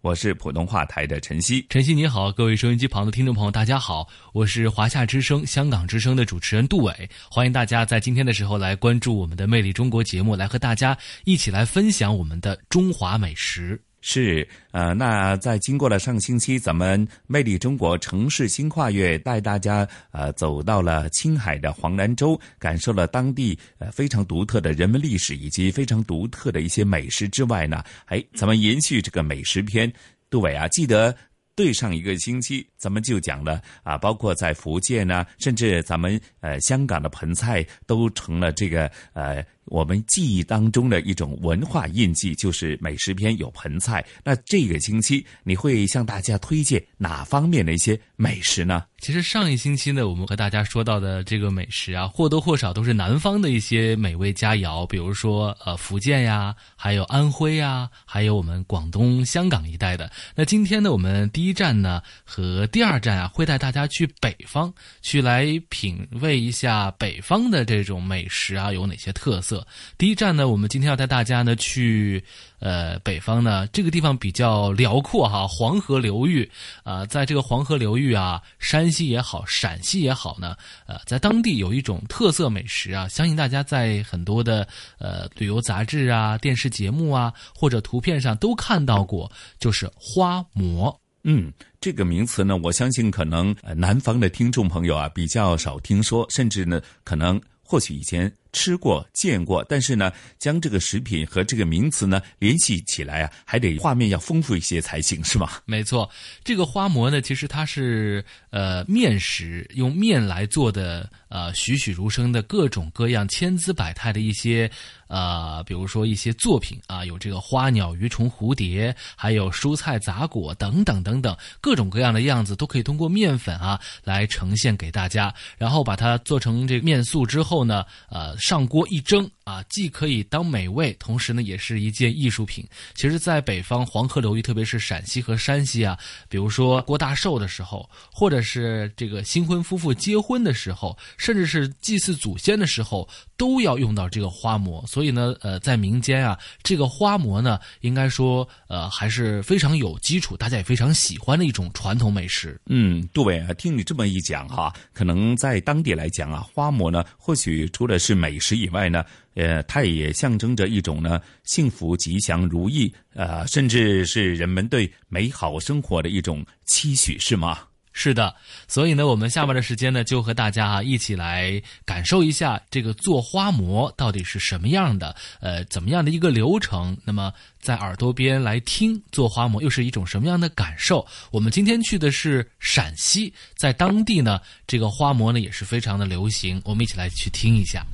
我是普通话台的晨曦。晨曦你好，各位收音机旁的听众朋友，大家好，我是华夏之声、香港之声的主持人杜伟。欢迎大家在今天的时候来关注我们的《魅力中国》节目，来和大家一起来分享我们的中华美食。是，呃，那在经过了上星期咱们魅力中国城市新跨越，带大家呃走到了青海的黄兰州，感受了当地呃非常独特的人文历史以及非常独特的一些美食之外呢，哎，咱们延续这个美食篇，杜伟啊，记得。对上一个星期，咱们就讲了啊，包括在福建呢，甚至咱们呃香港的盆菜都成了这个呃我们记忆当中的一种文化印记，就是美食篇有盆菜。那这个星期你会向大家推荐哪方面的一些美食呢？其实上一星期呢，我们和大家说到的这个美食啊，或多或少都是南方的一些美味佳肴，比如说呃福建呀，还有安徽呀，还有我们广东、香港一带的。那今天呢，我们第一站呢和第二站啊，会带大家去北方，去来品味一下北方的这种美食啊，有哪些特色。第一站呢，我们今天要带大家呢去。呃，北方呢，这个地方比较辽阔哈，黄河流域啊，在这个黄河流域啊，山西也好，陕西也好呢，呃，在当地有一种特色美食啊，相信大家在很多的呃旅游杂志啊、电视节目啊或者图片上都看到过，就是花馍。嗯，这个名词呢，我相信可能南方的听众朋友啊比较少听说，甚至呢，可能或许以前。吃过见过，但是呢，将这个食品和这个名词呢联系起来啊，还得画面要丰富一些才行，是吗？没错，这个花馍呢，其实它是呃面食，用面来做的，呃栩栩如生的各种各样、千姿百态的一些呃，比如说一些作品啊，有这个花鸟鱼虫蝴蝶，还有蔬菜杂果等等等等，各种各样的样子都可以通过面粉啊来呈现给大家，然后把它做成这个面素之后呢，呃。上锅一蒸啊，既可以当美味，同时呢，也是一件艺术品。其实，在北方黄河流域，特别是陕西和山西啊，比如说过大寿的时候，或者是这个新婚夫妇结婚的时候，甚至是祭祀祖先的时候，都要用到这个花馍。所以呢，呃，在民间啊，这个花馍呢，应该说呃还是非常有基础，大家也非常喜欢的一种传统美食。嗯，杜伟啊，听你这么一讲哈，可能在当地来讲啊，花馍呢，或许除了是美。美食以外呢，呃，它也象征着一种呢幸福、吉祥、如意，呃，甚至是人们对美好生活的一种期许，是吗？是的，所以呢，我们下面的时间呢，就和大家啊一起来感受一下这个做花馍到底是什么样的，呃，怎么样的一个流程。那么在耳朵边来听做花馍又是一种什么样的感受？我们今天去的是陕西，在当地呢，这个花馍呢也是非常的流行。我们一起来去听一下。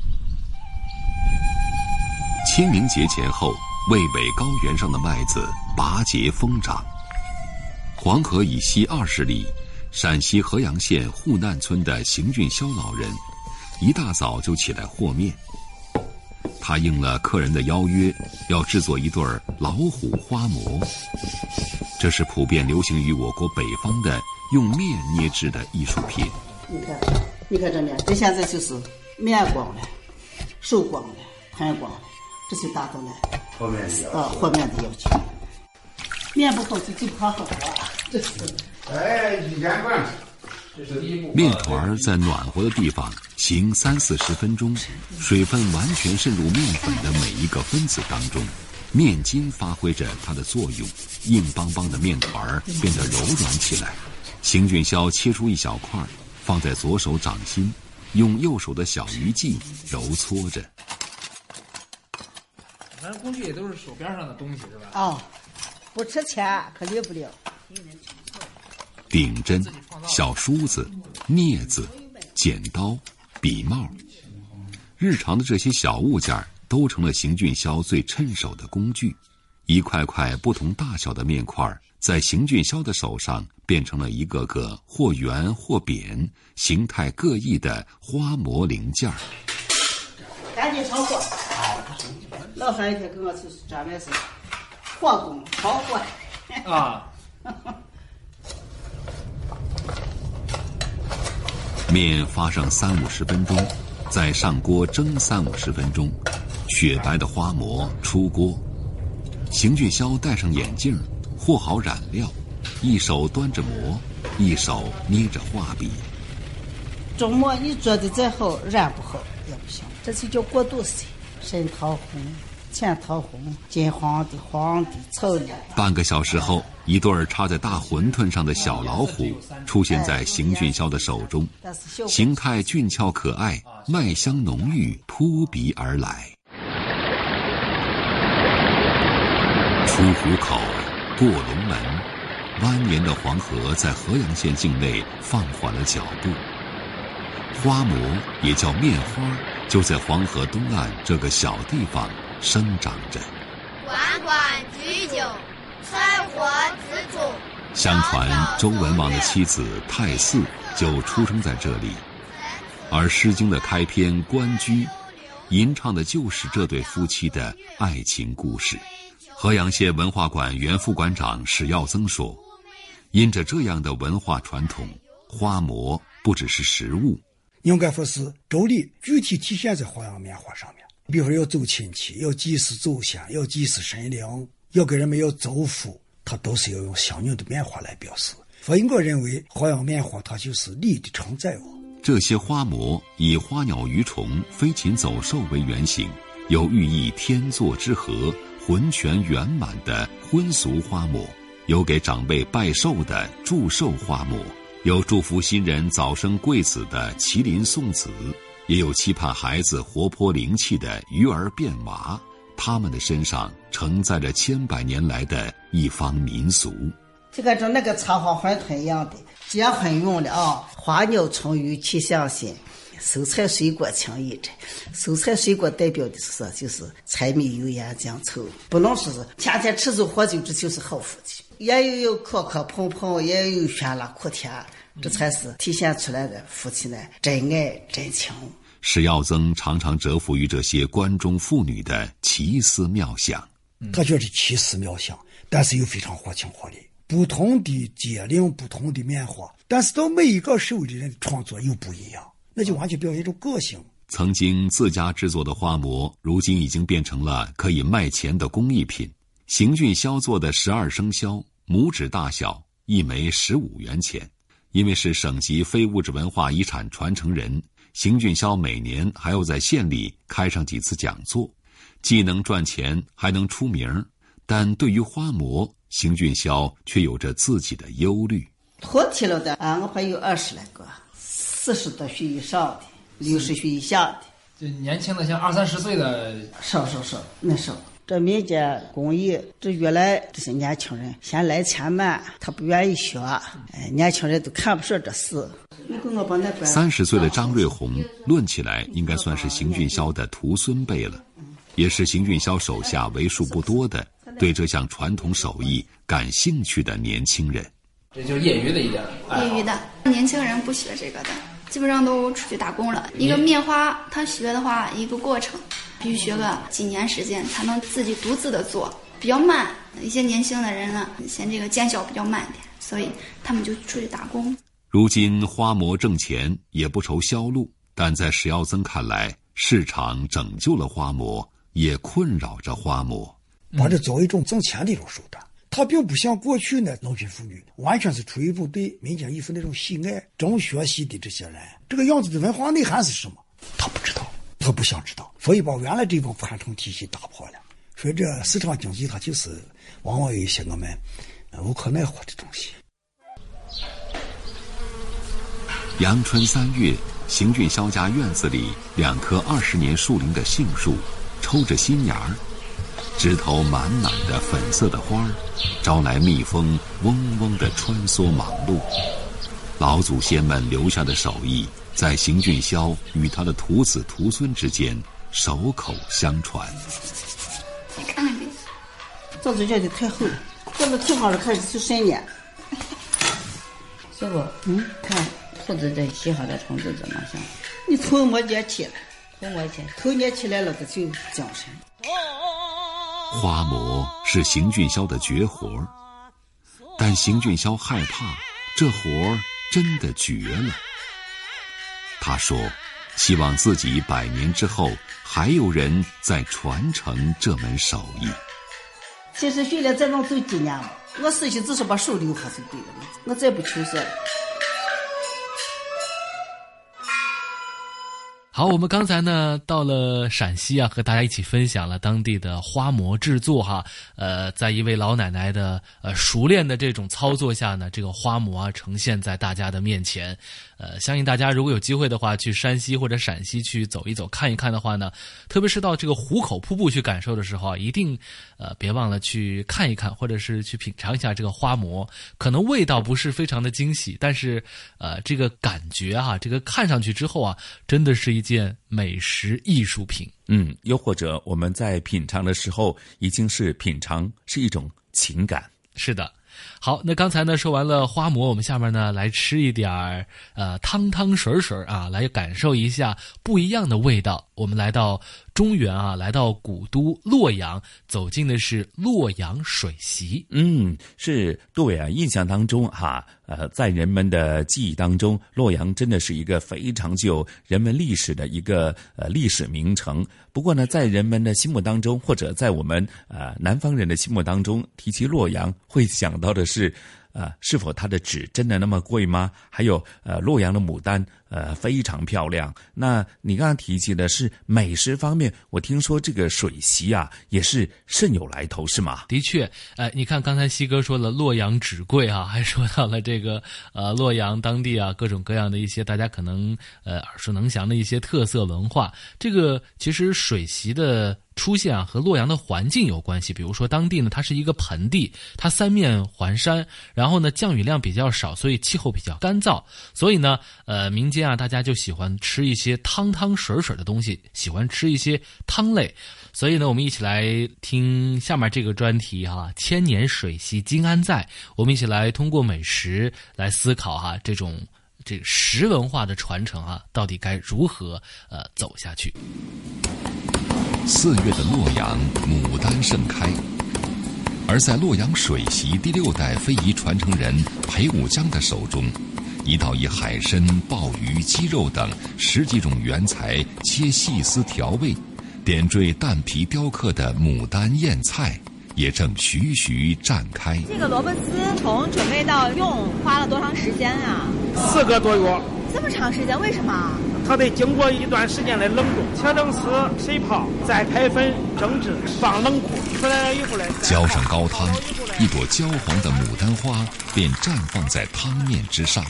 清明节前后，渭北高原上的麦子拔节疯长。黄河以西二十里。陕西合阳县户难村的邢俊霄老人，一大早就起来和面。他应了客人的邀约，要制作一对老虎花馍。这是普遍流行于我国北方的用面捏制的艺术品。你看，你看这面，这现在就是面光了，手光了，盘光了，这就达到了和面的啊和面的要求。面不好就就不好好啊，这是。哎，一点关面团在暖和的地方醒三四十分钟，水分完全渗入面粉的每一个分子当中，面筋发挥着它的作用，硬邦邦的面团变得柔软起来。邢俊霄切出一小块，放在左手掌心，用右手的小鱼际揉搓着。反正工具也都是手边上的东西，是吧？哦，不值钱可离不了。顶针、小梳子、镊子、剪刀、笔帽，日常的这些小物件都成了邢俊霄最趁手的工具。一块块不同大小的面块，在邢俊霄的手上变成了一个个或圆或扁、形态各异的花模零件赶紧炒货！老三一天跟我去，专门是火工炒货。啊。面发上三五十分钟，再上锅蒸三五十分钟，雪白的花馍出锅。邢俊霄戴上眼镜，和好染料，一手端着馍，一手捏着画笔。做馍你做的再好，染不好也不行。这就叫过渡色，深桃红。浅桃红、金黄的、黄的、草的。半个小时后，一对插在大馄饨上的小老虎出现在邢俊霄的手中，形态俊俏可爱，麦香浓郁，扑鼻而来。出虎口，过龙门，蜿蜒的黄河在合阳县境内放缓了脚步。花馍也叫面花，就在黄河东岸这个小地方。生长着。缓缓举酒，生活自主。相传周文王的妻子太姒就出生在这里，而《诗经》的开篇《关雎》，吟唱的就是这对夫妻的爱情故事。合阳县文化馆原副馆长史耀增说：“因着这样的文化传统，花馍不只是食物，应该说是周礼具体体现在花样面花上面。”比如说要走亲戚，要祭祀祖先，要祭祀神灵，要给人们要祝福，它都是要用相应的面花来表示。所以我认为花样面花它就是礼的承载物。这些花馍以花鸟鱼虫、飞禽走兽为原型，有寓意天作之合、浑全圆满的婚俗花馍，有给长辈拜寿的祝寿花馍，有祝福新人早生贵子的麒麟送子。也有期盼孩子活泼灵气的鱼儿变娃，他们的身上承载着千百年来的一方民俗。就跟着那个插花馄饨一样的，结婚用的啊，花鸟虫鱼齐相心，蔬菜水果情谊着。蔬菜水果代表的是就是柴米油盐酱醋，不能说是天天吃肉喝酒，这就是好夫妻。也有有磕磕碰碰，也有酸辣苦甜。这才是体现出来的夫妻呢真爱真情。史耀增常常折服于这些关中妇女的奇思妙想。他觉得奇思妙想，但是又非常活情活理。不同的节令，不同的面花，但是到每一个手里人创作又不一样，那就完全表现一种个性。曾经自家制作的花馍，如今已经变成了可以卖钱的工艺品。邢俊霄做的十二生肖，拇指大小，一枚十五元钱。因为是省级非物质文化遗产传承人，邢俊霄每年还要在县里开上几次讲座，既能赚钱，还能出名但对于花馍，邢俊霄却有着自己的忧虑。脱体了的啊，我还有二十来个，四十多岁以上的，六十岁以下的，就年轻的像二三十岁的，少少少，那少。这民间工艺，这越来这些年轻人嫌来钱慢，他不愿意学。哎，年轻人都看不上这事。三十岁的张瑞红，论起来应该算是邢俊霄的徒孙辈了，也是邢俊霄手下为数不多的对这项传统手艺感兴趣的年轻人。这就业余的一点，业余的年轻人不学这个的，基本上都出去打工了。一个面花，他学的话，一个过程。必须学个几年时间才能自己独自的做，比较慢。一些年轻的人呢，嫌这个见效比较慢点，所以他们就出去打工。如今花馍挣钱也不愁销路，但在史耀增看来，市场拯救了花馍，也困扰着花馍。把这作为一种挣钱的一种手段，他并不像过去那农村妇女，完全是出于一种对民间艺术那种喜爱、重学习的这些人。这个样子的文化内涵是什么？他不知道。他不想知道，所以把原来这种传统体系打破了。所以这市场经济它就是往往有一些我们无可奈何的东西。阳春三月，邢俊霄家院子里两棵二十年树龄的杏树，抽着新芽儿，枝头满满的粉色的花儿，招来蜜蜂嗡嗡的穿梭忙碌。老祖先们留下的手艺，在邢俊霄与他的徒子徒孙之间手口相传。你看看这，这就叫的太厚了，这个挺好的，开始去晒呢。师傅，嗯，看兔子这洗好的虫子怎么像？你从没捏起来，从摸起，头捏起来了，这就精神。花磨是邢俊霄的绝活，但邢俊霄害怕这活真的绝了。他说：“希望自己百年之后还有人在传承这门手艺。”其实训练再能走几年嘛？我死心只是把手留下是对的，我再不求色好，我们刚才呢到了陕西啊，和大家一起分享了当地的花馍制作哈。呃，在一位老奶奶的呃熟练的这种操作下呢，这个花馍啊呈现在大家的面前。呃，相信大家如果有机会的话，去山西或者陕西去走一走、看一看的话呢，特别是到这个壶口瀑布去感受的时候啊，一定呃别忘了去看一看，或者是去品尝一下这个花馍。可能味道不是非常的惊喜，但是呃这个感觉啊，这个看上去之后啊，真的是一件美食艺术品。嗯，又或者我们在品尝的时候，已经是品尝是一种情感。是的。好，那刚才呢说完了花馍，我们下面呢来吃一点儿呃汤汤水水啊，来感受一下不一样的味道。我们来到中原啊，来到古都洛阳，走进的是洛阳水席。嗯，是对啊，印象当中哈，呃，在人们的记忆当中，洛阳真的是一个非常具有人文历史的一个呃历史名城。不过呢，在人们的心目当中，或者在我们呃南方人的心目当中，提起洛阳，会想到的是。呃，是否它的纸真的那么贵吗？还有，呃，洛阳的牡丹，呃，非常漂亮。那你刚刚提及的是美食方面，我听说这个水席啊，也是甚有来头，是吗？的确，呃，你看刚才西哥说了洛阳纸贵啊，还说到了这个呃洛阳当地啊各种各样的一些大家可能呃耳熟能详的一些特色文化。这个其实水席的。出现啊，和洛阳的环境有关系。比如说，当地呢，它是一个盆地，它三面环山，然后呢，降雨量比较少，所以气候比较干燥。所以呢，呃，民间啊，大家就喜欢吃一些汤汤水水的东西，喜欢吃一些汤类。所以呢，我们一起来听下面这个专题哈，千年水席金安在？我们一起来通过美食来思考哈，这种这个食文化的传承啊，到底该如何呃走下去？四月的洛阳，牡丹盛开。而在洛阳水席第六代非遗传承人裴武江的手中，一道以海参、鲍鱼、鸡肉等十几种原材切细丝调味、点缀蛋皮雕刻的牡丹燕菜，也正徐徐绽开。这个萝卜丝从准备到用花了多长时间啊？四个多月。这么长时间？为什么？它得经过一段时间的冷冻，切成丝水泡，再开粉蒸制，放冷库出来了以后呢，浇上高汤，一朵焦黄的牡丹花便绽放在汤面之上。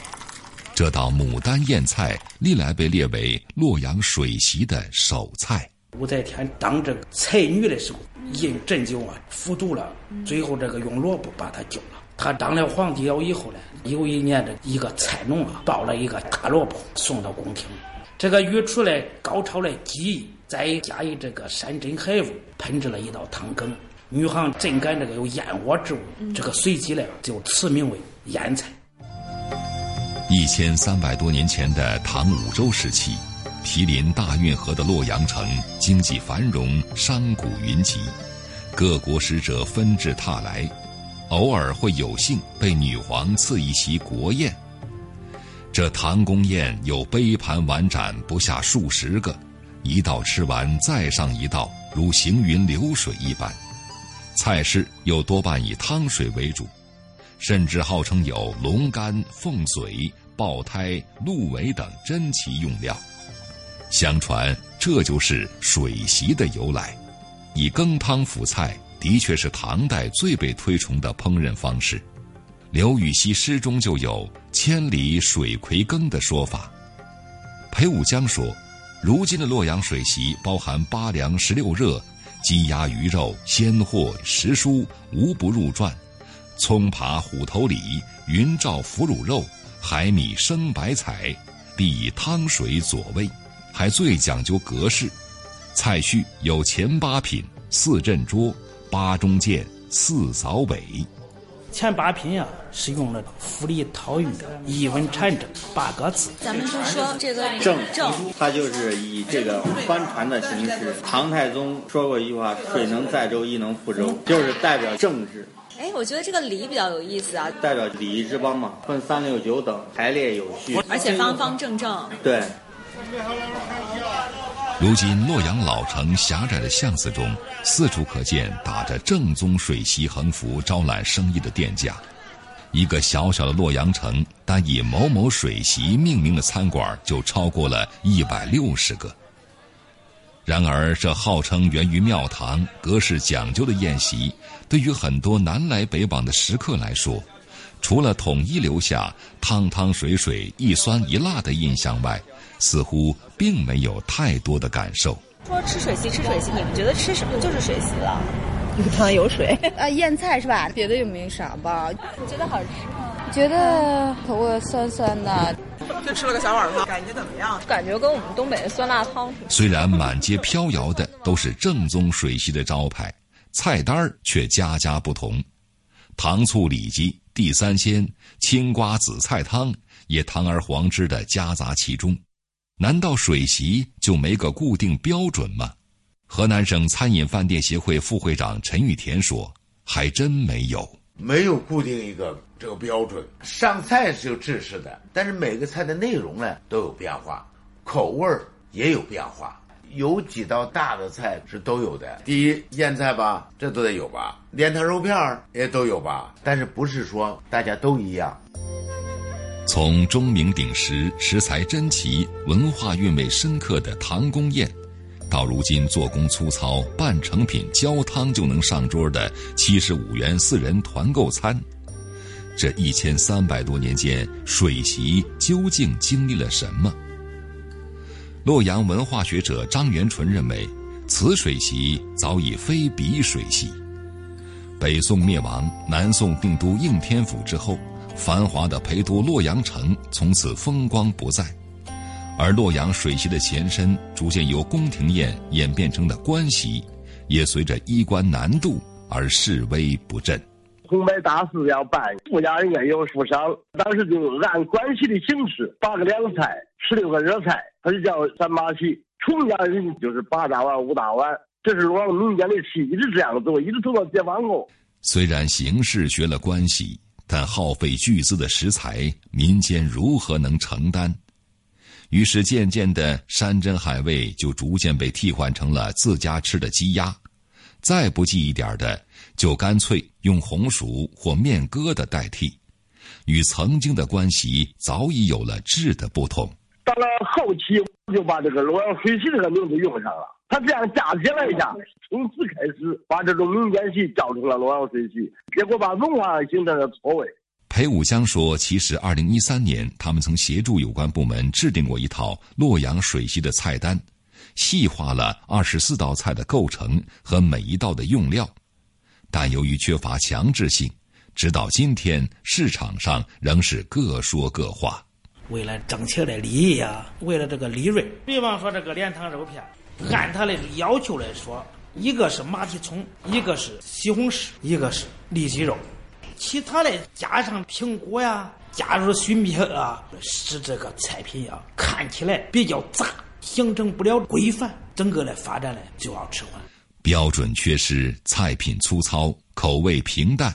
这道牡丹燕菜历来被列为洛阳水席的首菜。武则天当这个才女的时候，饮针灸啊服毒了，最后这个用萝卜把她救了。她当了皇帝了以后呢，有一年的一个菜农啊，抱了一个大萝卜送到宫廷。这个御厨来高超的技艺，再加以这个山珍海味，烹制了一道汤羹。女皇真感这个有燕窝之味，这个随即呢就赐名为燕菜。一千三百多年前的唐武周时期，毗邻大运河的洛阳城经济繁荣，商贾云集，各国使者纷至沓来，偶尔会有幸被女皇赐一席国宴。这唐宫宴有杯盘碗盏不下数十个，一道吃完再上一道，如行云流水一般。菜式又多半以汤水为主，甚至号称有龙肝、凤髓、豹胎、鹿尾等珍奇用料。相传这就是水席的由来。以羹汤辅菜，的确是唐代最被推崇的烹饪方式。刘禹锡诗中就有“千里水葵羹”的说法。裴武江说：“如今的洛阳水席包含八凉十六热，鸡鸭鱼肉鲜货食蔬无不入馔，葱扒虎头里，云罩腐乳肉，海米生白菜，必以汤水佐味，还最讲究格式。菜序有前八品，四镇桌，八中间，四扫尾。前八品呀，是用了“富丽韬玉，一文缠正”八个字。咱们就说这个正正，它就是以这个帆船的形式。唐太宗说过一句话：“水能载舟，亦能覆舟”，就是代表政治。哎，我觉得这个礼比较有意思啊，代表礼仪之邦嘛，分三六九等，排列有序，而且方方正正。对。如今洛阳老城狭窄的巷子中，四处可见打着正宗水席横幅招揽生意的店家。一个小小的洛阳城，单以某某水席命名的餐馆就超过了一百六十个。然而，这号称源于庙堂、格式讲究的宴席，对于很多南来北往的食客来说，除了统一留下汤汤水水、一酸一辣的印象外，似乎并没有太多的感受。说吃水席，吃水席，你们觉得吃什么就是水席了？有汤有水，啊，腌菜是吧？别的也没啥吧？你觉得好吃吗？觉得口味酸酸的。就吃了个小碗汤，感觉怎么样？感觉跟我们东北的酸辣汤。虽然满街飘摇的都是正宗水席的招牌，菜单却家家不同。糖醋里脊、地三鲜、青瓜紫菜汤也堂而皇之的夹杂其中。难道水席就没个固定标准吗？河南省餐饮饭店协会副会长陈玉田说：“还真没有，没有固定一个这个标准。上菜是有制式的，但是每个菜的内容呢都有变化，口味儿也有变化。有几道大的菜是都有的。第一腌菜吧，这都得有吧；莲汤肉片也都有吧。但是不是说大家都一样。”从钟鸣鼎食、食材珍奇、文化韵味深刻的唐宫宴，到如今做工粗糙、半成品焦汤就能上桌的七十五元四人团购餐，这一千三百多年间，水席究竟经历了什么？洛阳文化学者张元纯认为，此水席早已非彼水席。北宋灭亡，南宋定都应天府之后。繁华的陪都洛阳城从此风光不再，而洛阳水席的前身逐渐由宫廷宴演变成的官席，也随着衣冠难度而示威不振。红白大事要办，富家人家有富商，当时就按关系的形式，八个凉菜，十六个热菜，他就叫三八席。穷家人就是八大碗、五大碗，这是往民间的戏，一直这样走，一直走到解放后。虽然形式学了关系。但耗费巨资的食材，民间如何能承担？于是渐渐的，山珍海味就逐渐被替换成了自家吃的鸡鸭，再不济一点的，就干脆用红薯或面疙瘩代替，与曾经的关系早已有了质的不同。到了后期，就把这个洛阳水席这个名字用上了。他这样嫁接了一下，从此开始把这种民间戏叫成了洛阳水席，结果把文化形成了错位。裴武江说：“其实，二零一三年，他们曾协助有关部门制定过一套洛阳水席的菜单，细化了二十四道菜的构成和每一道的用料，但由于缺乏强制性，直到今天，市场上仍是各说各话。为了挣钱的利益呀，为了这个利润，比方说这个莲塘肉片。”按他的要求来说，一个是马蹄葱，一个是西红柿，一个是里脊肉，其他的加上苹果呀，加入水蜜啊，使这个菜品呀看起来比较杂，形成不了规范，整个的发展呢就要迟缓。标准缺失，菜品粗糙，口味平淡，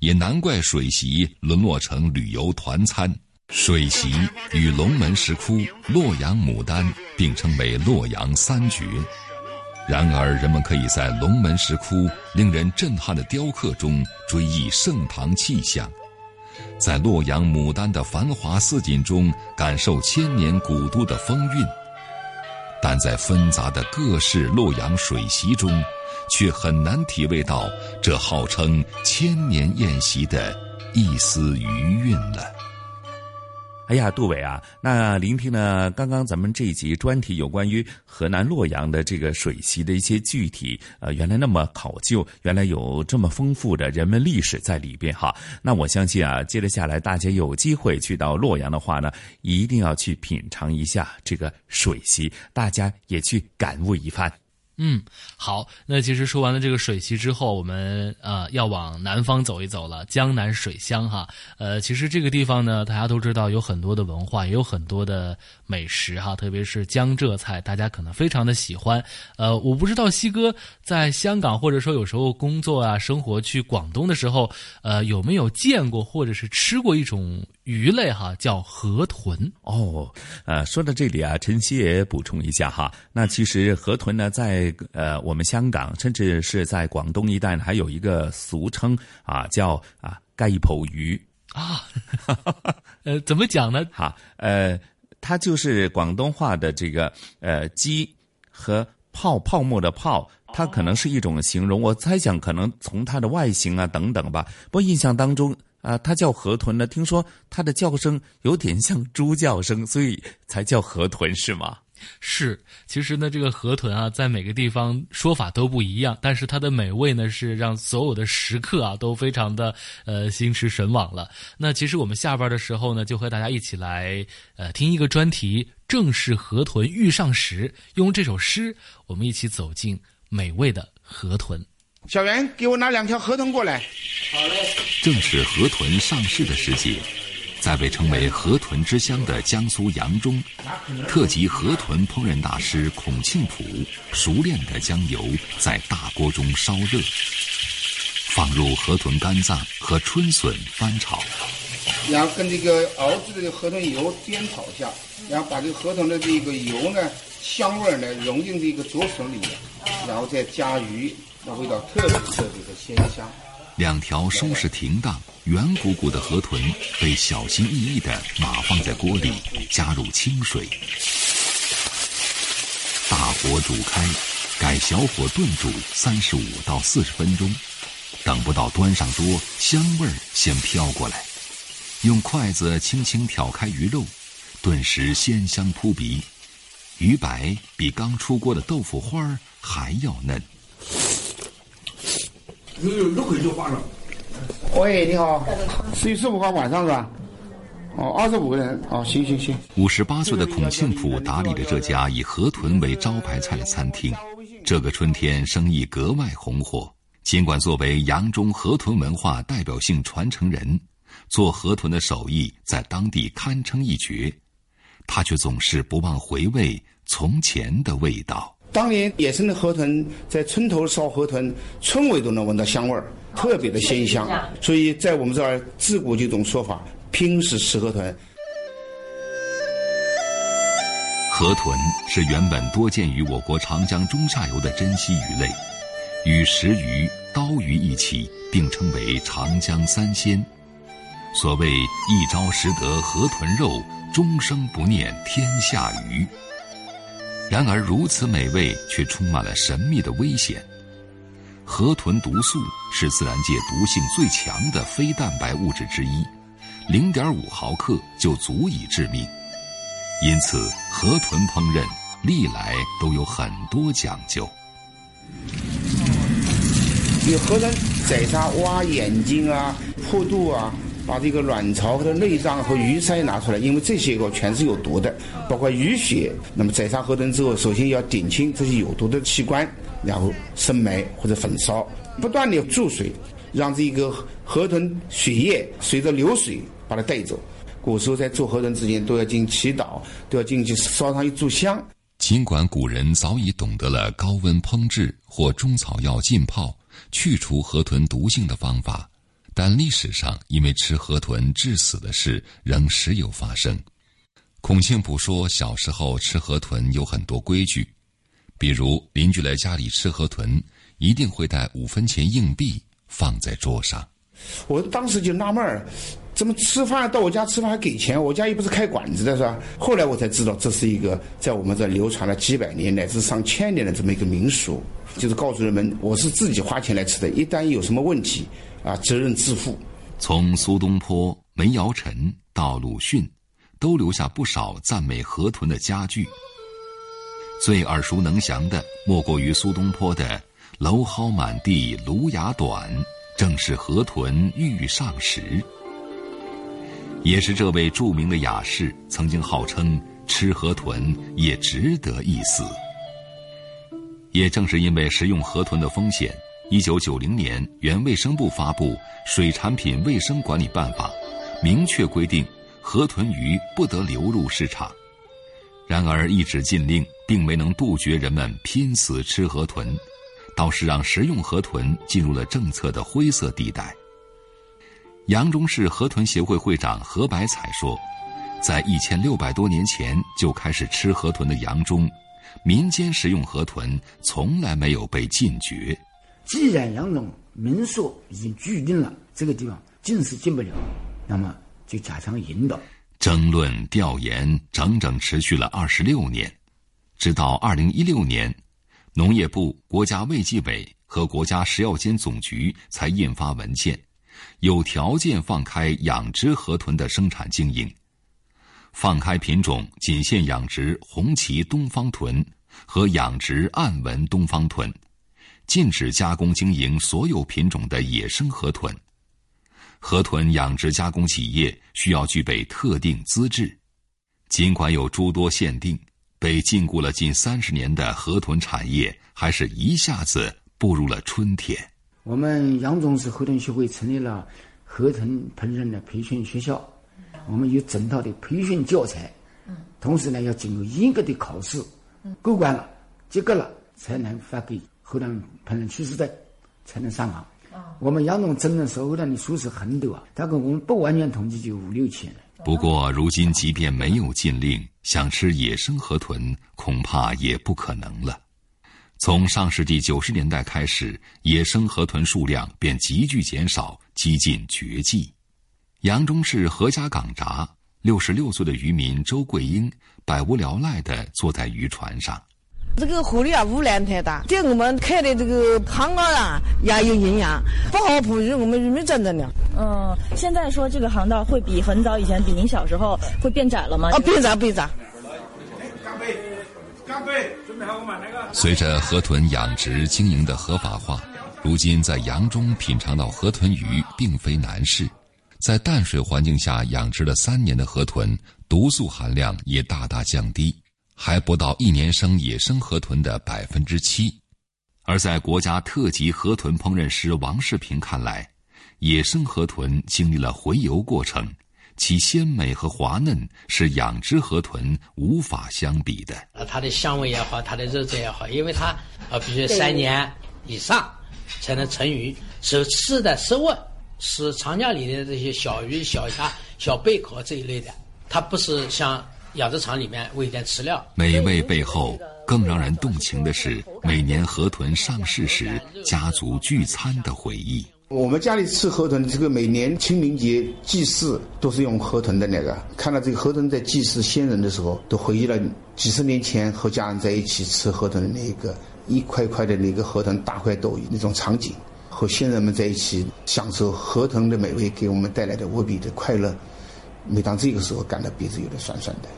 也难怪水席沦落成旅游团餐。水席与龙门石窟、洛阳牡丹并称为洛阳三绝。然而，人们可以在龙门石窟令人震撼的雕刻中追忆盛唐气象，在洛阳牡丹的繁华似锦中感受千年古都的风韵，但在纷杂的各式洛阳水席中，却很难体味到这号称千年宴席的一丝余韵了。哎呀，杜伟啊，那聆听了刚刚咱们这一集专题有关于河南洛阳的这个水席的一些具体，呃，原来那么考究，原来有这么丰富的人文历史在里边哈。那我相信啊，接着下来大家有机会去到洛阳的话呢，一定要去品尝一下这个水席，大家也去感悟一番。嗯，好。那其实说完了这个水席之后，我们呃要往南方走一走了。江南水乡哈，呃，其实这个地方呢，大家都知道有很多的文化，也有很多的美食哈，特别是江浙菜，大家可能非常的喜欢。呃，我不知道西哥在香港或者说有时候工作啊、生活去广东的时候，呃，有没有见过或者是吃过一种鱼类哈，叫河豚哦。呃，说到这里啊，晨曦也补充一下哈，那其实河豚呢，在呃，我们香港甚至是在广东一带，还有一个俗称啊，叫啊盖泡鱼啊。呃，怎么讲呢？哈，呃，它就是广东话的这个呃鸡和泡泡沫的泡，它可能是一种形容。我猜想可能从它的外形啊等等吧。不印象当中啊，它叫河豚呢，听说它的叫声有点像猪叫声，所以才叫河豚是吗？是，其实呢，这个河豚啊，在每个地方说法都不一样，但是它的美味呢，是让所有的食客啊都非常的呃心驰神往了。那其实我们下班的时候呢，就和大家一起来呃听一个专题，正是河豚遇上时，用这首诗，我们一起走进美味的河豚。小袁，给我拿两条河豚过来。好嘞。正是河豚上市的时节。在被称为“河豚之乡”的江苏扬中，特级河豚烹饪大师孔庆普熟练地将油在大锅中烧热，放入河豚肝脏和春笋翻炒，然后跟这个熬制的河豚油煎炒一下，然后把这个河豚的这个油呢香味呢融进这个竹笋里面，然后再加鱼，那味道特别特别的鲜香。两条收拾停当、圆鼓鼓的河豚被小心翼翼地码放在锅里，加入清水，大火煮开，改小火炖煮三十五到四十分钟。等不到端上桌，香味儿先飘过来，用筷子轻轻挑开鱼肉，顿时鲜香扑鼻，鱼白比刚出锅的豆腐花还要嫩。有有都可以就画上。喂，你好，十月十五号晚上是吧？哦，二十五个人。哦，行行行。五十八岁的孔庆普打理着这家以河豚为招牌菜的餐厅，这个春天生意格外红火。尽管作为扬中河豚文化代表性传承人，做河豚的手艺在当地堪称一绝，他却总是不忘回味从前的味道。当年野生的河豚在村头烧河豚，村尾都能闻到香味儿，特别的鲜香。所以在我们这儿自古就一种说法：拼死吃河豚。河豚是原本多见于我国长江中下游的珍稀鱼类，与石鱼、刀鱼一起并称为长江三鲜。所谓一朝食得河豚肉，终生不念天下鱼。然而，如此美味却充满了神秘的危险。河豚毒素是自然界毒性最强的非蛋白物质之一，零点五毫克就足以致命。因此，河豚烹饪历来都有很多讲究。有河豚宰杀，挖眼睛啊，破肚啊。把这个卵巢和内脏和鱼鳃拿出来，因为这些个全是有毒的，包括鱼血。那么宰杀河豚之后，首先要顶清这些有毒的器官，然后生埋或者焚烧，不断的注水，让这个河豚血液随着流水把它带走。古时候在做河豚之前都要进行祈祷，都要进去烧上一炷香。尽管古人早已懂得了高温烹制或中草药浸泡去除河豚毒性的方法。但历史上，因为吃河豚致死的事仍时有发生。孔庆普说，小时候吃河豚有很多规矩，比如邻居来家里吃河豚，一定会带五分钱硬币放在桌上。我当时就纳闷儿，怎么吃饭到我家吃饭还给钱？我家又不是开馆子的，是吧？后来我才知道，这是一个在我们这流传了几百年乃至上千年的这么一个民俗，就是告诉人们，我是自己花钱来吃的，一旦有什么问题。啊，责任自负。从苏东坡、梅尧臣到鲁迅，都留下不少赞美河豚的佳句。最耳熟能详的，莫过于苏东坡的“蒌蒿满地芦芽短，正是河豚欲上时”。也是这位著名的雅士曾经号称吃河豚也值得一死。也正是因为食用河豚的风险，一九九零年，原卫生部发布《水产品卫生管理办法》，明确规定河豚鱼不得流入市场。然而，一纸禁令并没能杜绝人们拼死吃河豚，倒是让食用河豚进入了政策的灰色地带。扬中市河豚协会会长何百彩说：“在一千六百多年前就开始吃河豚的扬中，民间食用河豚从来没有被禁绝。既然杨总民宿已经注定了这个地方进是进不了，那么就加强引导。”争论调研整整持续了二十六年，直到二零一六年，农业部、国家卫计委和国家食药监总局才印发文件，有条件放开养殖河豚的生产经营，放开品种仅限养殖红旗东方豚和养殖暗纹东方豚，禁止加工经营所有品种的野生河豚。河豚养殖加工企业需要具备特定资质，尽管有诸多限定，被禁锢了近三十年的河豚产业，还是一下子步入了春天。我们扬中市河豚协会成立了河豚烹饪的培训学校，我们有整套的培训教材，同时呢要经过严格的考试，过关了、及格了，才能发给河豚烹饪厨师证，才能上岗。我们扬中真正收的的数是很多啊，大概我们不完全统计就五六千。不过，如今即便没有禁令，想吃野生河豚恐怕也不可能了。从上世纪九十年代开始，野生河豚数量便急剧减少，几近绝迹。扬中市何家港闸，六十六岁的渔民周桂英百无聊赖地坐在渔船上。这个河里啊，污染太大，对我们开的这个航道啊也有影响，不好捕鱼，我们渔民真的呢。嗯，现在说这个航道会比很早以前，比您小时候会变窄了吗？啊，变窄变窄。干杯！干杯！准备好我们那个。随着河豚养殖经营的合法化，如今在扬中品尝到河豚鱼并非难事。在淡水环境下养殖了三年的河豚，毒素含量也大大降低。还不到一年生野生河豚的百分之七，而在国家特级河豚烹饪师王世平看来，野生河豚经历了回游过程，其鲜美和滑嫩是养殖河豚无法相比的。呃，它的香味也好，它的肉质也好，因为它呃必须三年以上才能成鱼，所吃的食物是长江里的这些小鱼、小虾、小贝壳这一类的，它不是像。养殖场里面喂点饲料，美味背后更让人动情的是每年河豚上市时家族聚餐的回忆。我们家里吃河豚，这个每年清明节祭祀都是用河豚的那个。看到这个河豚在祭祀先人的时候，都回忆了几十年前和家人在一起吃河豚的那个一块块的那个河豚大快朵颐那种场景，和先人们在一起享受河豚的美味给我们带来的无比的快乐。每当这个时候，感到鼻子有点酸酸的。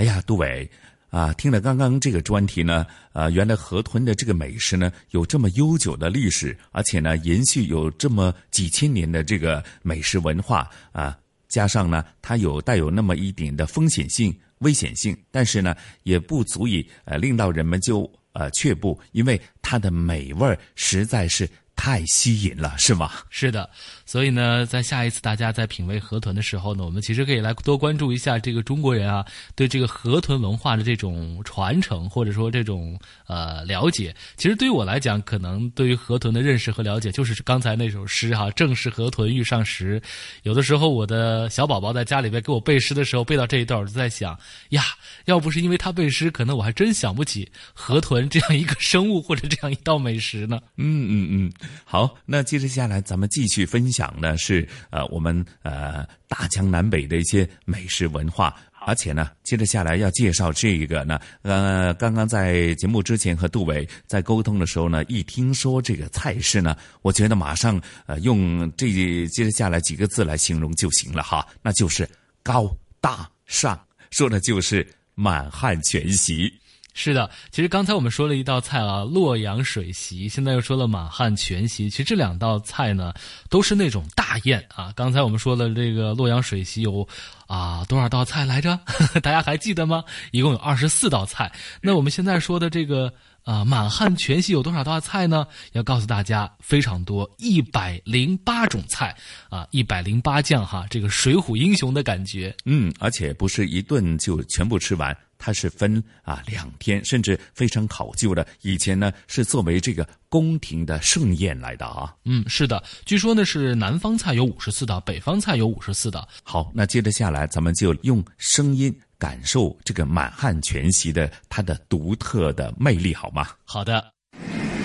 哎呀，杜伟啊，听了刚刚这个专题呢，啊，原来河豚的这个美食呢，有这么悠久的历史，而且呢，延续有这么几千年的这个美食文化啊，加上呢，它有带有那么一点的风险性、危险性，但是呢，也不足以呃令到人们就呃却步，因为它的美味实在是。太吸引了，是吗？是的，所以呢，在下一次大家在品味河豚的时候呢，我们其实可以来多关注一下这个中国人啊对这个河豚文化的这种传承，或者说这种呃了解。其实对于我来讲，可能对于河豚的认识和了解，就是刚才那首诗哈，“正是河豚欲上时”。有的时候，我的小宝宝在家里边给我背诗的时候，背到这一段，我就在想呀，要不是因为他背诗，可能我还真想不起河豚这样一个生物或者这样一道美食呢。嗯嗯嗯。好，那接着下来咱们继续分享的是呃我们呃大江南北的一些美食文化，而且呢，接着下来要介绍这个呢，呃，刚刚在节目之前和杜伟在沟通的时候呢，一听说这个菜式呢，我觉得马上呃用这接着下来几个字来形容就行了哈，那就是高大。上，说的就是满汉全席。是的，其实刚才我们说了一道菜啊，洛阳水席，现在又说了满汉全席。其实这两道菜呢，都是那种大宴啊。刚才我们说了这个洛阳水席有啊多少道菜来着？大家还记得吗？一共有二十四道菜。那我们现在说的这个。啊，满汉全席有多少道菜呢？要告诉大家，非常多，一百零八种菜啊，一百零八将哈，这个水浒英雄的感觉。嗯，而且不是一顿就全部吃完，它是分啊两天，甚至非常考究的。以前呢是作为这个宫廷的盛宴来的啊。嗯，是的，据说呢是南方菜有五十四道，北方菜有五十四道。好，那接着下来，咱们就用声音。感受这个满汉全席的它的独特的魅力，好吗？好的。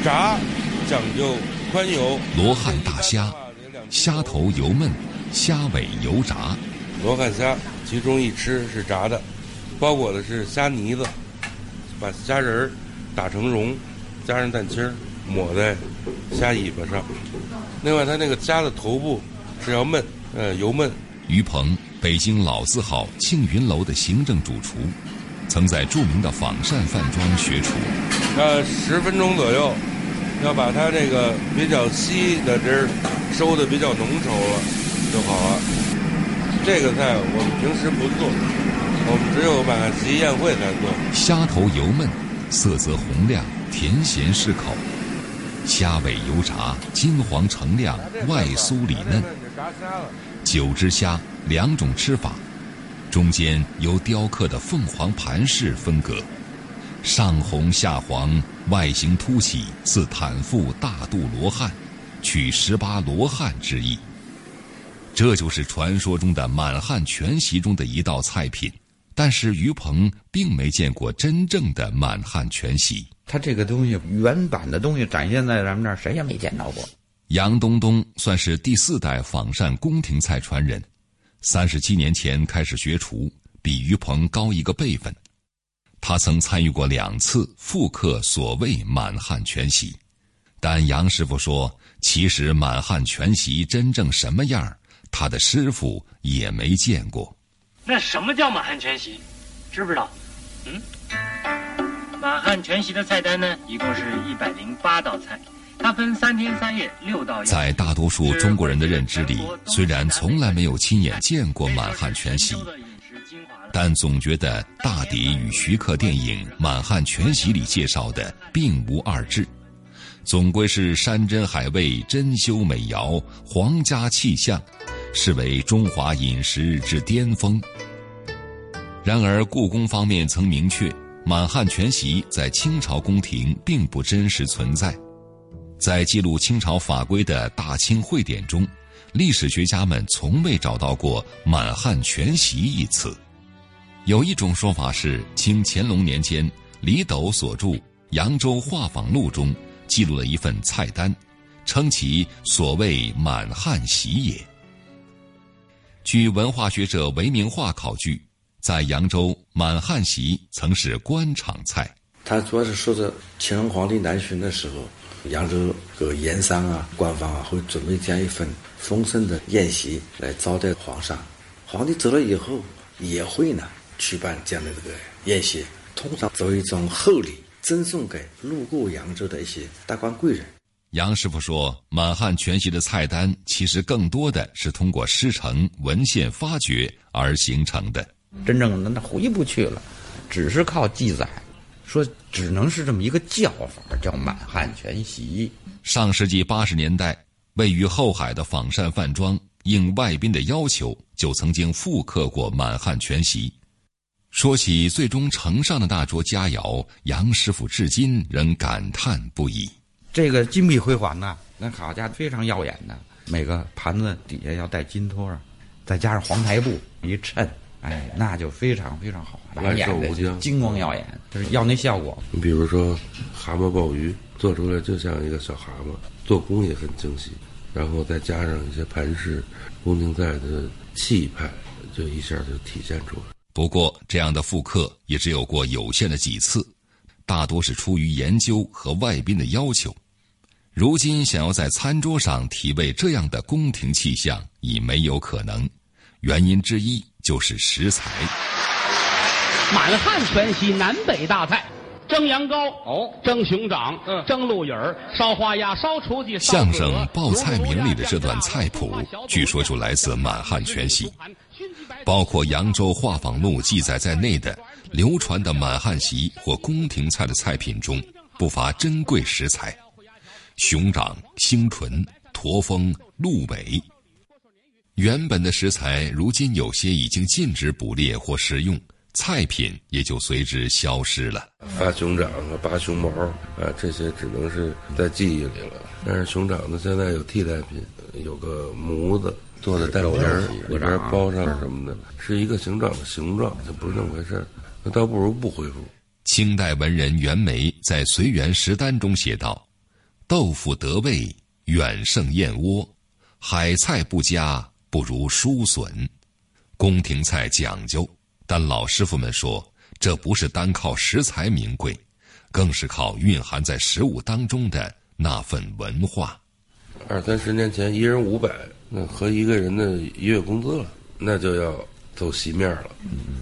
炸讲究宽油，罗汉大虾，虾头油焖，虾尾油炸。罗汉虾其中一吃是炸的，包裹的是虾泥子，把虾仁儿打成蓉，加上蛋清儿抹在虾尾巴上。另外，它那个虾的头部是要焖，呃，油焖。于鹏。北京老字号庆云楼的行政主厨，曾在著名的仿膳饭庄学厨。呃，十分钟左右，要把它这个比较稀的汁儿收的比较浓稠了就好了。这个菜我们平时不做，我们只有把席宴会才做。虾头油焖，色泽红亮，甜咸适口；虾尾油炸，金黄澄亮，外酥里嫩。九只虾。两种吃法，中间由雕刻的凤凰盘饰分隔，上红下黄，外形凸起，似坦腹大肚罗汉，取十八罗汉之意。这就是传说中的满汉全席中的一道菜品。但是于鹏并没见过真正的满汉全席，他这个东西原版的东西展现在咱们这儿，谁也没见到过。杨东东算是第四代仿膳宫廷菜传人。三十七年前开始学厨，比于鹏高一个辈分。他曾参与过两次复刻所谓满汉全席，但杨师傅说，其实满汉全席真正什么样，他的师傅也没见过。那什么叫满汉全席？知不知道？嗯，满汉全席的菜单呢，一共是一百零八道菜。它分三天三夜六道。在大多数中国人的认知里，虽然从来没有亲眼见过满汉全席，但总觉得大抵与徐克电影《满汉全席》里介绍的并无二致，总归是山珍海味、珍馐美肴、皇家气象，视为中华饮食之巅峰。然而，故宫方面曾明确，满汉全席在清朝宫廷并不真实存在。在记录清朝法规的《大清会典》中，历史学家们从未找到过“满汉全席”一词。有一种说法是，清乾隆年间李斗所著《扬州画舫录》中记录了一份菜单，称其所谓“满汉席”也。据文化学者韦明化考据，在扬州，满汉席曾是官场菜。他主要是说着乾隆皇帝南巡的时候。扬州各盐商啊、官方啊，会准备这样一份丰盛的宴席来招待皇上。皇帝走了以后，也会呢举办这样的这个宴席，通常作为一种厚礼，赠送给路过扬州的一些达官贵人。杨师傅说，满汉全席的菜单其实更多的是通过师承、文献发掘而形成的。真正的那回不去了，只是靠记载。说只能是这么一个叫法，叫满汉全席。上世纪八十年代，位于后海的仿膳饭庄应外宾的要求，就曾经复刻过满汉全席。说起最终呈上的那桌佳肴，杨师傅至今仍感叹不已。这个金碧辉煌呐，那好家伙，非常耀眼的。每个盘子底下要带金托儿，再加上黄台布一衬。哎，那就非常非常好，万寿无疆，金光耀眼，就是要那效果。你比如说，蛤蟆鲍鱼做出来就像一个小蛤蟆，做工也很精细，然后再加上一些盘饰，宫廷菜的气派，就一下就体现出来。不过，这样的复刻也只有过有限的几次，大多是出于研究和外宾的要求。如今想要在餐桌上体味这样的宫廷气象，已没有可能。原因之一。就是食材。满汉全席南北大菜，蒸羊羔哦，蒸熊掌，嗯，蒸鹿尾儿，烧花鸭，烧雏鸡。相声报菜名里的这段菜谱，据说就来自满汉全席，包括扬州画舫录记载在内的流传的满汉席或宫廷菜的菜品中，不乏珍贵食材：熊掌、星唇、驼峰、鹿尾。原本的食材，如今有些已经禁止捕猎或食用。菜品也就随之消失了。发熊掌啊，拔熊毛啊，这些只能是在记忆里了。但是熊掌呢，现在有替代品，有个模子做的带皮儿，里边包上什么的，是一个熊掌的形状，就不是那么回事那倒不如不恢复。清代文人袁枚在《随园食单》中写道：“豆腐得味远胜燕窝，海菜不佳不如蔬笋。宫廷菜讲究。”但老师傅们说，这不是单靠食材名贵，更是靠蕴含在食物当中的那份文化。二三十年前，一人五百，那和一个人的一月工资了，那就要走席面了，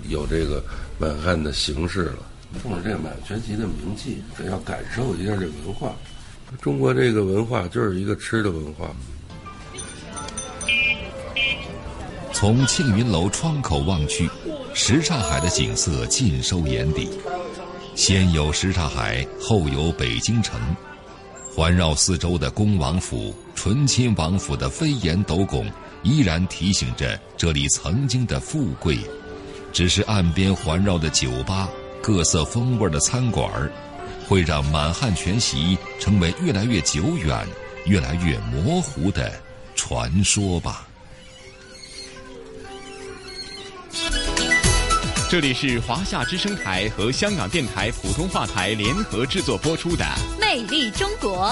有这个满汉的形式了。冲着这个满全席的名气，得要感受一下这文化。中国这个文化就是一个吃的文化。从庆云楼窗口望去。什刹海的景色尽收眼底，先有什刹海，后有北京城，环绕四周的恭王府、醇亲王府的飞檐斗拱，依然提醒着这里曾经的富贵。只是岸边环绕的酒吧、各色风味的餐馆会让满汉全席成为越来越久远、越来越模糊的传说吧。这里是华夏之声台和香港电台普通话台联合制作播出的《魅力中国》。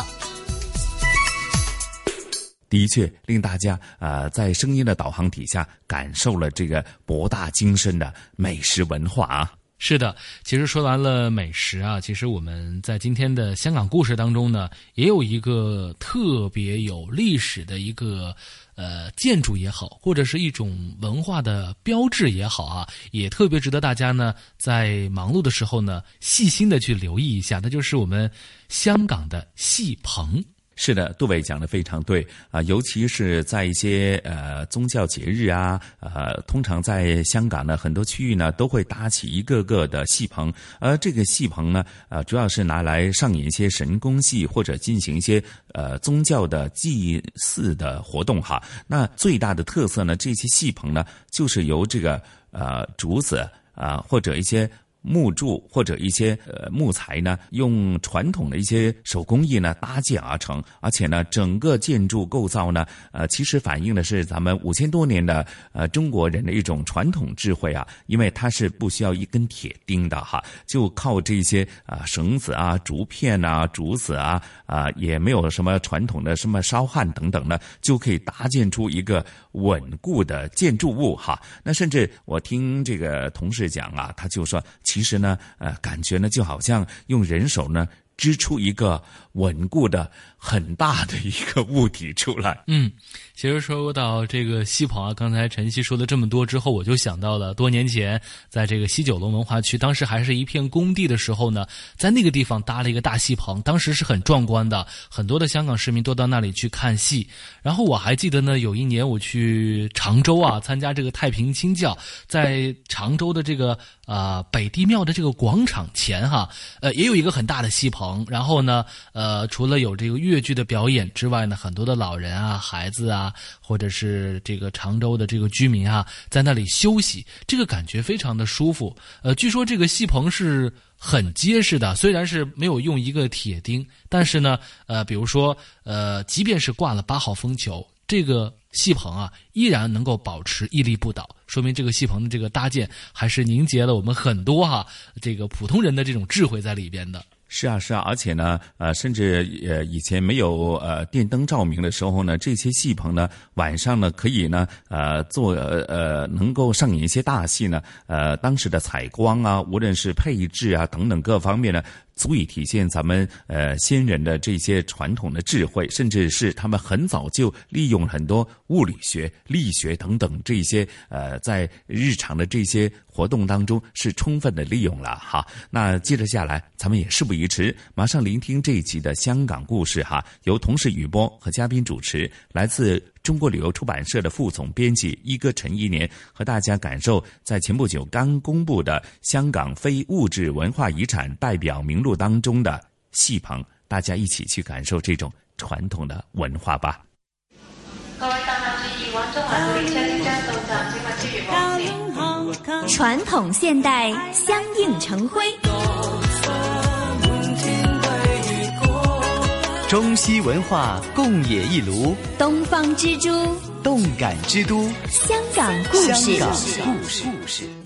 的确，令大家呃在声音的导航底下感受了这个博大精深的美食文化啊。是的，其实说完了美食啊，其实我们在今天的香港故事当中呢，也有一个特别有历史的一个。呃，建筑也好，或者是一种文化的标志也好啊，也特别值得大家呢在忙碌的时候呢细心的去留意一下。那就是我们香港的戏棚。是的，杜伟讲的非常对啊，尤其是在一些呃宗教节日啊，呃，通常在香港呢很多区域呢都会搭起一个个的戏棚，而这个戏棚呢，呃，主要是拿来上演一些神功戏或者进行一些呃宗教的祭祀的活动哈。那最大的特色呢，这些戏棚呢，就是由这个呃竹子啊或者一些。木柱或者一些呃木材呢，用传统的一些手工艺呢搭建而成，而且呢，整个建筑构造呢，呃，其实反映的是咱们五千多年的呃中国人的一种传统智慧啊，因为它是不需要一根铁钉的哈，就靠这些啊绳子啊、竹片啊、竹子啊啊，也没有什么传统的什么烧焊等等呢，就可以搭建出一个稳固的建筑物哈。那甚至我听这个同事讲啊，他就说。其实呢，呃，感觉呢就好像用人手呢织出一个稳固的。很大的一个物体出来。嗯，其实说到这个戏棚啊，刚才陈曦说了这么多之后，我就想到了多年前在这个西九龙文化区，当时还是一片工地的时候呢，在那个地方搭了一个大戏棚，当时是很壮观的，很多的香港市民都到那里去看戏。然后我还记得呢，有一年我去常州啊，参加这个太平清教，在常州的这个呃北帝庙的这个广场前哈，呃也有一个很大的戏棚。然后呢，呃呃除了有这个粤剧的表演之外呢，很多的老人啊、孩子啊，或者是这个常州的这个居民啊，在那里休息，这个感觉非常的舒服。呃，据说这个戏棚是很结实的，虽然是没有用一个铁钉，但是呢，呃，比如说，呃，即便是挂了八号风球，这个戏棚啊，依然能够保持屹立不倒，说明这个戏棚的这个搭建还是凝结了我们很多哈这个普通人的这种智慧在里边的。是啊，是啊，而且呢，呃，甚至呃，以前没有呃电灯照明的时候呢，这些戏棚呢，晚上呢，可以呢，呃，做呃，能够上演一些大戏呢，呃，当时的采光啊，无论是配置啊等等各方面呢。足以体现咱们呃先人的这些传统的智慧，甚至是他们很早就利用很多物理学、力学等等这些呃在日常的这些活动当中是充分的利用了哈。那接着下来，咱们也事不宜迟，马上聆听这一集的香港故事哈，由同事雨波和嘉宾主持，来自中国旅游出版社的副总编辑一哥陈一年和大家感受在前不久刚公布的香港非物质文化遗产代表名录当中的戏棚，大家一起去感受这种传统的文化吧。各位乘客注意，往中環列車即將到站，請勿超越黃線。傳統現代相映成辉，中西文化共冶一炉，东方之珠，动感之都，香港故事。香港故事。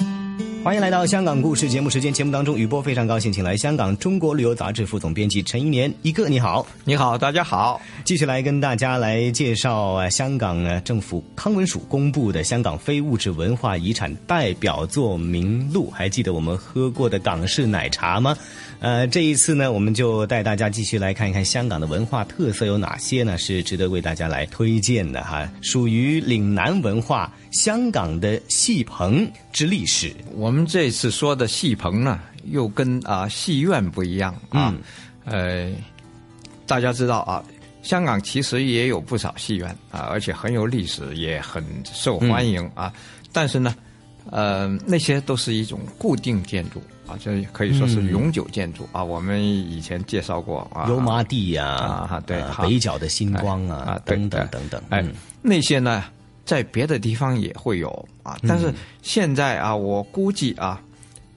歡迎来到香港故事节目时间。节目当中，雨波非常高兴，请来香港中国旅游杂志副总编辑陈一年一哥，你好，你好，大家好，继续来跟大家来介绍啊香港政府康文署公布的香港非物质文化遗产代表作名录。还记得我们喝过的港式奶茶吗？呃，这一次呢，我们就带大家继续来看一看香港的文化特色有哪些呢？是值得为大家来推荐的哈，属于岭南文化香港的戏棚之历史。我们这次说的戏棚呢，又跟啊戏院不一样啊。嗯、呃，大家知道啊，香港其实也有不少戏院啊，而且很有历史，也很受欢迎啊。嗯、但是呢，呃，那些都是一种固定建筑。啊，这可以说是永久建筑、嗯、啊。我们以前介绍过啊，油麻地呀，啊，對，啊、北角的星光啊，啊等等等等。哎，那些呢，在别的地方也会有啊，但是现在啊，我估计啊，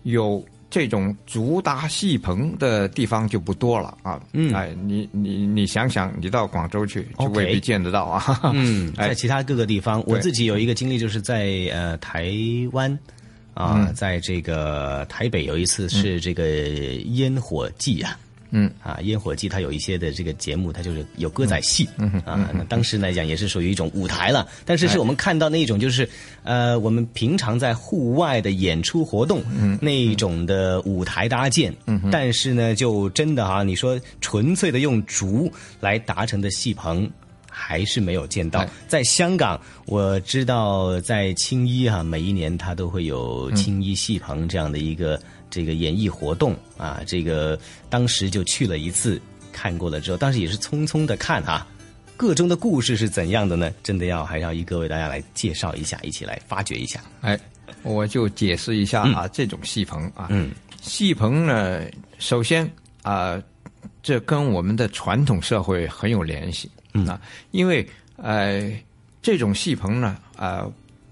有这种主打戏棚的地方就不多了啊。嗯，哎，你你你想想，你到广州去就未必见得到啊。嗯，在其他各个地方，我自己有一个经历，就是在呃台湾。啊，在这个台北有一次是这个烟火季啊，嗯，啊烟火季它有一些的这个节目，它就是有歌仔戏，嗯啊，那当时来讲也是属于一种舞台了，但是是我们看到那种就是，呃，我们平常在户外的演出活动，嗯，那一种的舞台搭建，嗯，但是呢，就真的哈，你说纯粹的用竹来达成的戏棚。还是没有见到，在香港我知道，在青衣哈，每一年它都会有青衣戏棚这样的一個這個演艺活动啊。这个当时就去了一次，看过了之后，当时也是匆匆的看哈，个中的故事是怎样的呢？真的要还要一个为大家来介绍一下，一起来发掘一下。哎，我就解释一下啊，这种戏棚啊，嗯，戏棚呢，首先啊，这跟我们的传统社会很有联系。嗯啊，因为呃，这种戏棚呢，呃，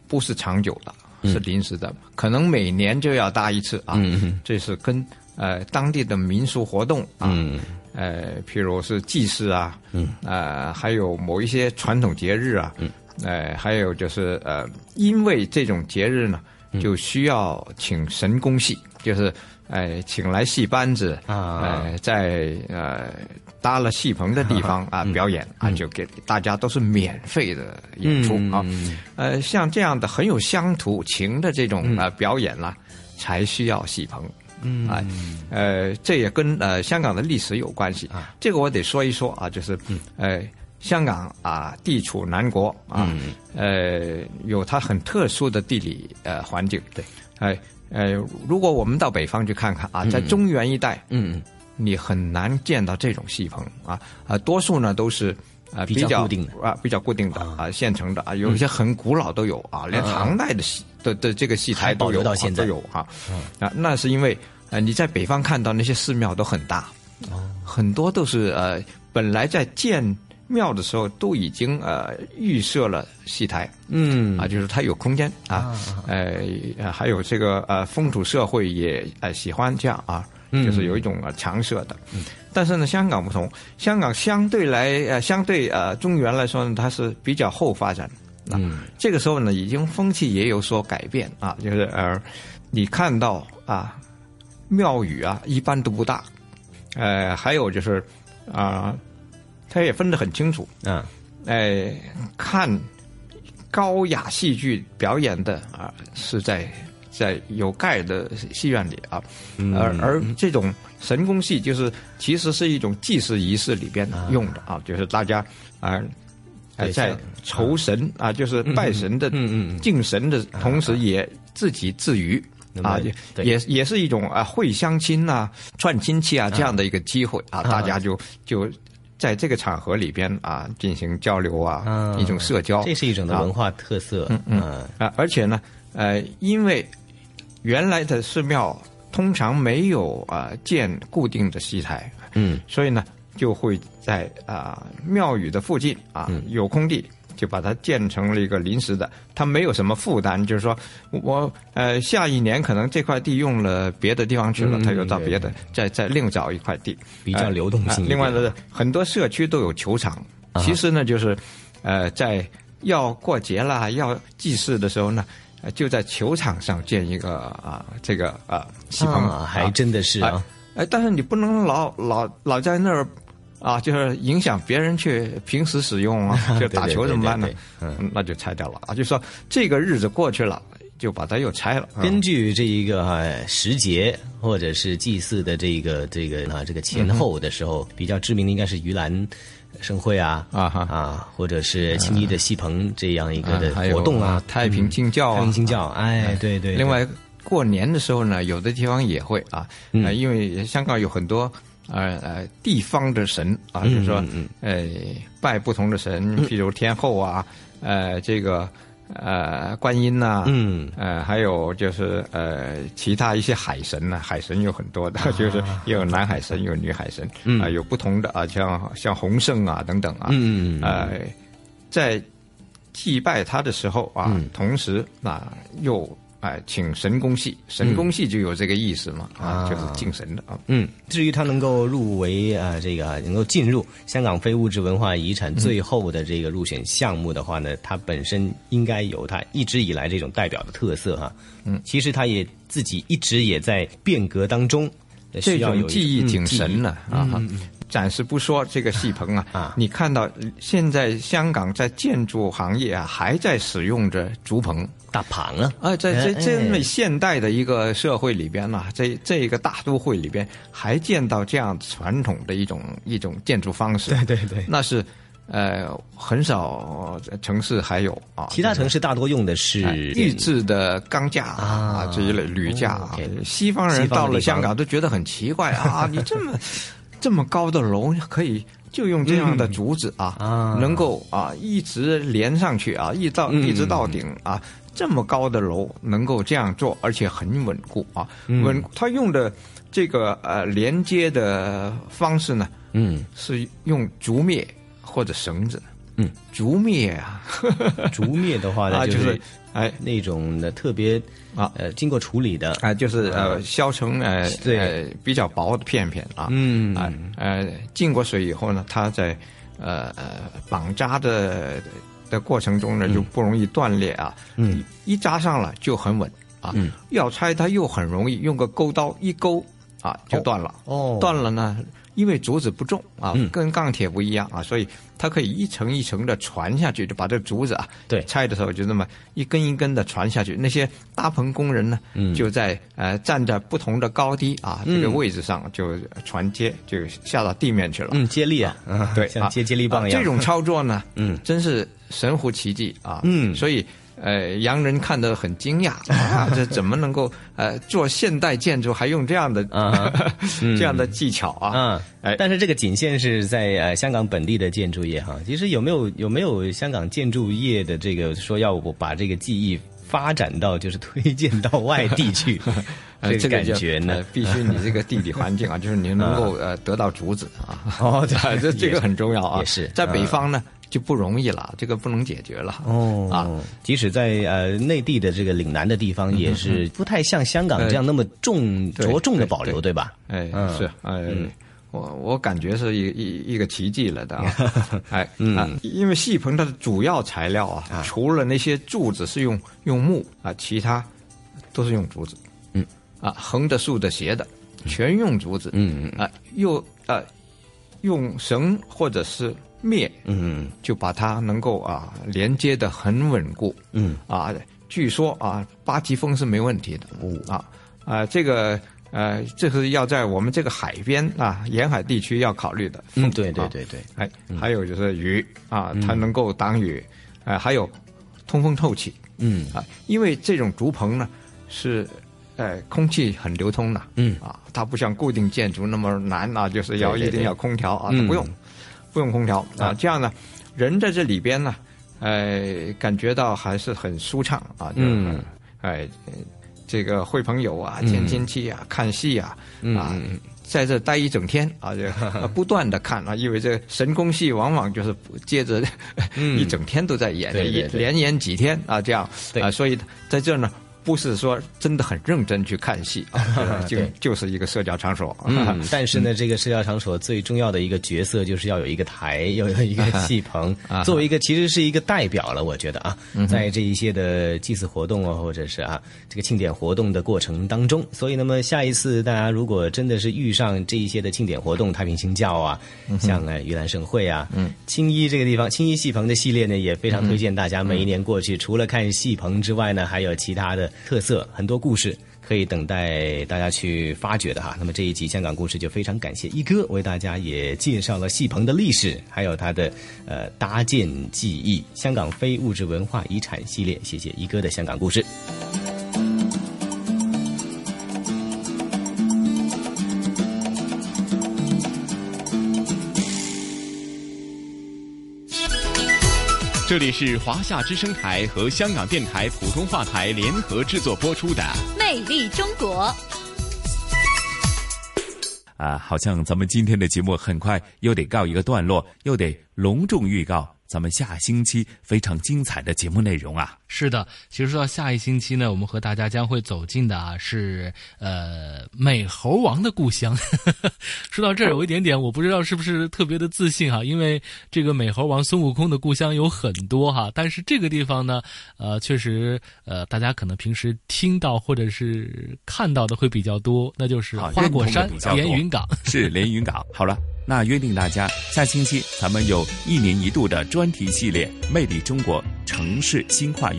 不是长久的，是临时的，嗯、可能每年就要搭一次啊。嗯，这是跟呃当地的民俗活动啊，嗯、呃，譬如是祭祀啊，嗯，呃，还有某一些传统节日啊，嗯，呃，还有就是呃，因为这种节日呢，就需要请神功戏，就是呃，請來戲班子啊，呃，在呃。搭了戏棚的地方啊，表演啊，就给大家都是免费的演出啊。呃，像这样的很有乡土情的这种呃表演啦，才需要戏棚。嗯，啊，呃，这也跟呃香港的历史有關係啊。這個我得说一说啊，就是呃香港啊，地处南国啊，呃，有它很特殊的地理呃环境。对，哎，呃，如果我们到北方去看看啊，在中原一带，嗯。你很难见到这种戏棚啊，啊，多数呢都是啊比较固定的。啊，比较固定的啊，现成的啊，有一些很古老都有啊，连唐代的戏的的这个戏台都有，到现在。都有哈。啊，那是因为呃你在北方看到那些寺庙都很大，很多都是呃本来在建廟的时候都已经呃预设了戏台，嗯。啊，就是它有空间啊，呃还有这个呃风土社会也呃喜欢这样啊。就是有一种啊强设的，嗯、但是呢，香港不同，香港相对来呃相对呃中原来说呢，它是比较后发展，嗯，这个时候呢，已经风气也有所改变啊，就是呃，你看到啊庙宇啊一般都不大，呃，还有就是啊，它也分得很清楚，嗯，哎，看高雅戏剧表演的啊是在。在有盖的戏院里啊，嗯而而这种神功戏就是其实是一种祭祀仪式里边用的啊，就是大家啊。呃在酬神啊，就是拜神的、嗯敬神的同时，也自己自娱啊，也也也是一种啊会相亲呐、串亲戚啊。这样的一个机会啊，啊。大家就就在这个场合里边啊进行交流啊，一种社交，这是一种的啊文化特色。嗯嗯啊，而且呢，呃，因为原来的寺庙通常没有啊、建固定的戏台，嗯，所以呢就会在啊、庙宇的附近啊、有空地。就把它建成了一个临时的，它没有什么负担，就是说我呃下一年可能这块地用了别的地方去了，嗯他又到别的再再另找一块地，比较流动性呃另外呢，很多社区都有球场，啊。其实呢就是呃在要过节啦、要祭祀的时候呢，呃就在球场上建一个啊、这个啊西棚，啊还真的是啊。哎。哎，但是你不能老老老在那儿啊，就是影响别人去平时使用啊，就打球怎么办呢？那就拆掉了啊。就说这个日子过去了，就把它又拆了。根据这一个啊时节或者是祭祀的这个这个啊这个前后的时候，比较知名的应该是盂兰盛会啊啊或者是青衣的戏棚这样一个的活动啊，太平清教啊，太平清教，哎，对对。另外，过年的时候呢，有的地方也会啊，因为香港有很多呃呃地方的神啊，嗯就是说嗯呃拜不同的神，譬如天后啊，呃这个。呃，观音呐、嗯，呃，还有就是呃，其他一些海神呐、海神有很多的，就是也有男海神，有女海神，啊、嗯有不同的啊，像像洪圣啊等等啊，嗯。呃，在祭拜他的时候啊，嗯。同时那、又哎、请神功戏，神功戏就有这个意思嘛，啊，啊就是敬神的啊。嗯，至于他能够入围啊、这个啊能够进入香港非物质文化遗产最后的这个入选项目的话呢，它本身应该有它一直以来这种代表的特色哈。嗯，其实它也自己一直也在变革当中，需要有种技艺精神呢、嗯啊，暂时不说这个戏棚啊啊，你看到现在香港在建筑行业啊还在使用着竹棚。大盘啊，啊，在哎这这么现代的一个社会里边呢、这这一个大都会里边，还见到这样传统的一种一种建筑方式，对对对。那是呃很少城市还有啊。其他城市大多用的是哎预制的钢架啊这一类铝架啊，西方人到了香港都觉得很奇怪啊，你这么这么高的楼可以。就用这样的竹子啊，啊。能够啊一直连上去啊，一到嗯一直到顶啊，这么高的楼能够这样做，而且很稳固啊，嗯。稳。他用的这个呃连接的方式呢，嗯，是用竹篾或者绳子，嗯，竹篾啊，竹篾的话呢，啊，就就是哎。那种的特别啊。呃经过处理的。啊，就是呃削成呃对。呃比较薄的片片啊，嗯。啊呃浸过水以后呢，它在呃呃绑扎的的过程中呢，就不容易断裂啊，嗯，一扎上了就很稳啊，嗯，要拆它又很容易，用个钩刀一勾啊就断了，哦，断了呢。因为竹子不重啊，嗯。跟钢铁不一样啊，所以它可以一层一层的传下去，就把这竹子啊，对，拆的时候就那么一根一根的传下去。那些搭棚工人呢，嗯。就在呃站在不同的高低啊嗯。这个位置上就传接，就下到地面去了。嗯，接力啊，啊对，啊像接接力棒一样。啊这种操作呢，嗯，真是神乎其技啊。嗯所以。呃，洋人看得很惊讶 啊，这怎么能够呃做现代建筑还用这样的啊 这样的技巧啊？嗯，哎，但是这个仅限是在呃香港本地的建筑业哈。其实有没有有没有香港建筑业的这个说要我把这个技艺发展到就是推荐到外地去呃，这个感觉呢呃？必须你这个地理环境啊，就是你能够呃得到竹子啊。哦对这这个很重要啊。也是在北嗯方呢就不容易了，这个不能解决了。哦。啊，即使在呃内地的这个岭南的地方，也是不太像香港这样那么重对着重的保留，对。吧？哎，嗯。是，哎，我我感觉是一一一个奇迹了的啊！哎，嗯。啊，因为戏棚它的主要材料啊，除了那些柱子是用用木啊，其他都是用竹子。嗯，啊，横的、竖的、斜的，全用竹子。嗯嗯。啊，又啊用绳或者是篾，嗯，就把它能够啊连接的很稳固。嗯啊，据说啊，八级风是没问题的。啊啊，这个呃，这是要在我们这个海边啊，沿海地区要考虑的。嗯，对对对对。哎，还有就是雨啊，它能够挡雨，啊，还有通风透气。嗯啊，因为这种竹棚呢是。哎，空气很流通的，嗯啊，它不像固定建筑那么难啊，就是要一定要空调啊，它不用，不用空调啊，这样呢，人在这里边呢，哎，感觉到还是很舒畅啊，嗯，哎，这个会朋友啊，见亲戚啊，看戏啊，啊，在这待一整天啊，就不断的看啊，因为这神功戏往往就是接着 一整天都在演，连演几天啊，这样啊，所以在这呢。不是说真的很认真去看戏啊，就就是一个社交场所。嗯，但是呢，这个社交场所最重要的一个角色就是要有一个台，要有一个戏棚，作为一个其实是一个代表了。我觉得啊，在这一些的祭祀活动啊，或者是啊这个庆典活动的过程当中，所以那么下一次大家如果真的是遇上这一些的庆典活动，太平清教啊，像呃盂兰盛会啊，嗯，青衣这个地方，青衣戏棚的系列呢，也非常推荐大家每一年过去，除了看戏棚之外呢，还有其他的。特色很多故事可以等待大家去发掘的哈。那么这一集香港故事就非常感谢一哥为大家也介绍了戏棚的历史，还有它的呃搭建技艺。香港非物质文化遗产系列，谢谢一哥的香港故事。这里是华夏之声台和香港电台普通话台联合制作播出的《魅力中国》。啊，好像咱们今天的节目很快又得告一个段落，又得隆重预告。咱们下星期非常精彩的节目内容啊！是的，其实说到下一星期呢，我们和大家将会走进的啊是呃美猴王的故乡。说到这儿有一点点，我不知道是不是特别的自信哈，因为这个美猴王孙悟空的故乡有很多哈，但是这个地方呢，呃，确实呃大家可能平时听到或者是看到的会比较多，那就是花果山连云港 是连云港。好了。那约定大家，下星期咱们有一年一度的专题系列《魅力中国城市新跨越》，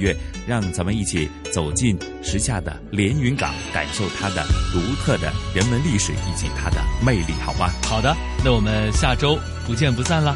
让咱们一起走进时下的连云港，感受它的独特的人文历史以及它的魅力，好吗？好的，那我们下周不见不散了。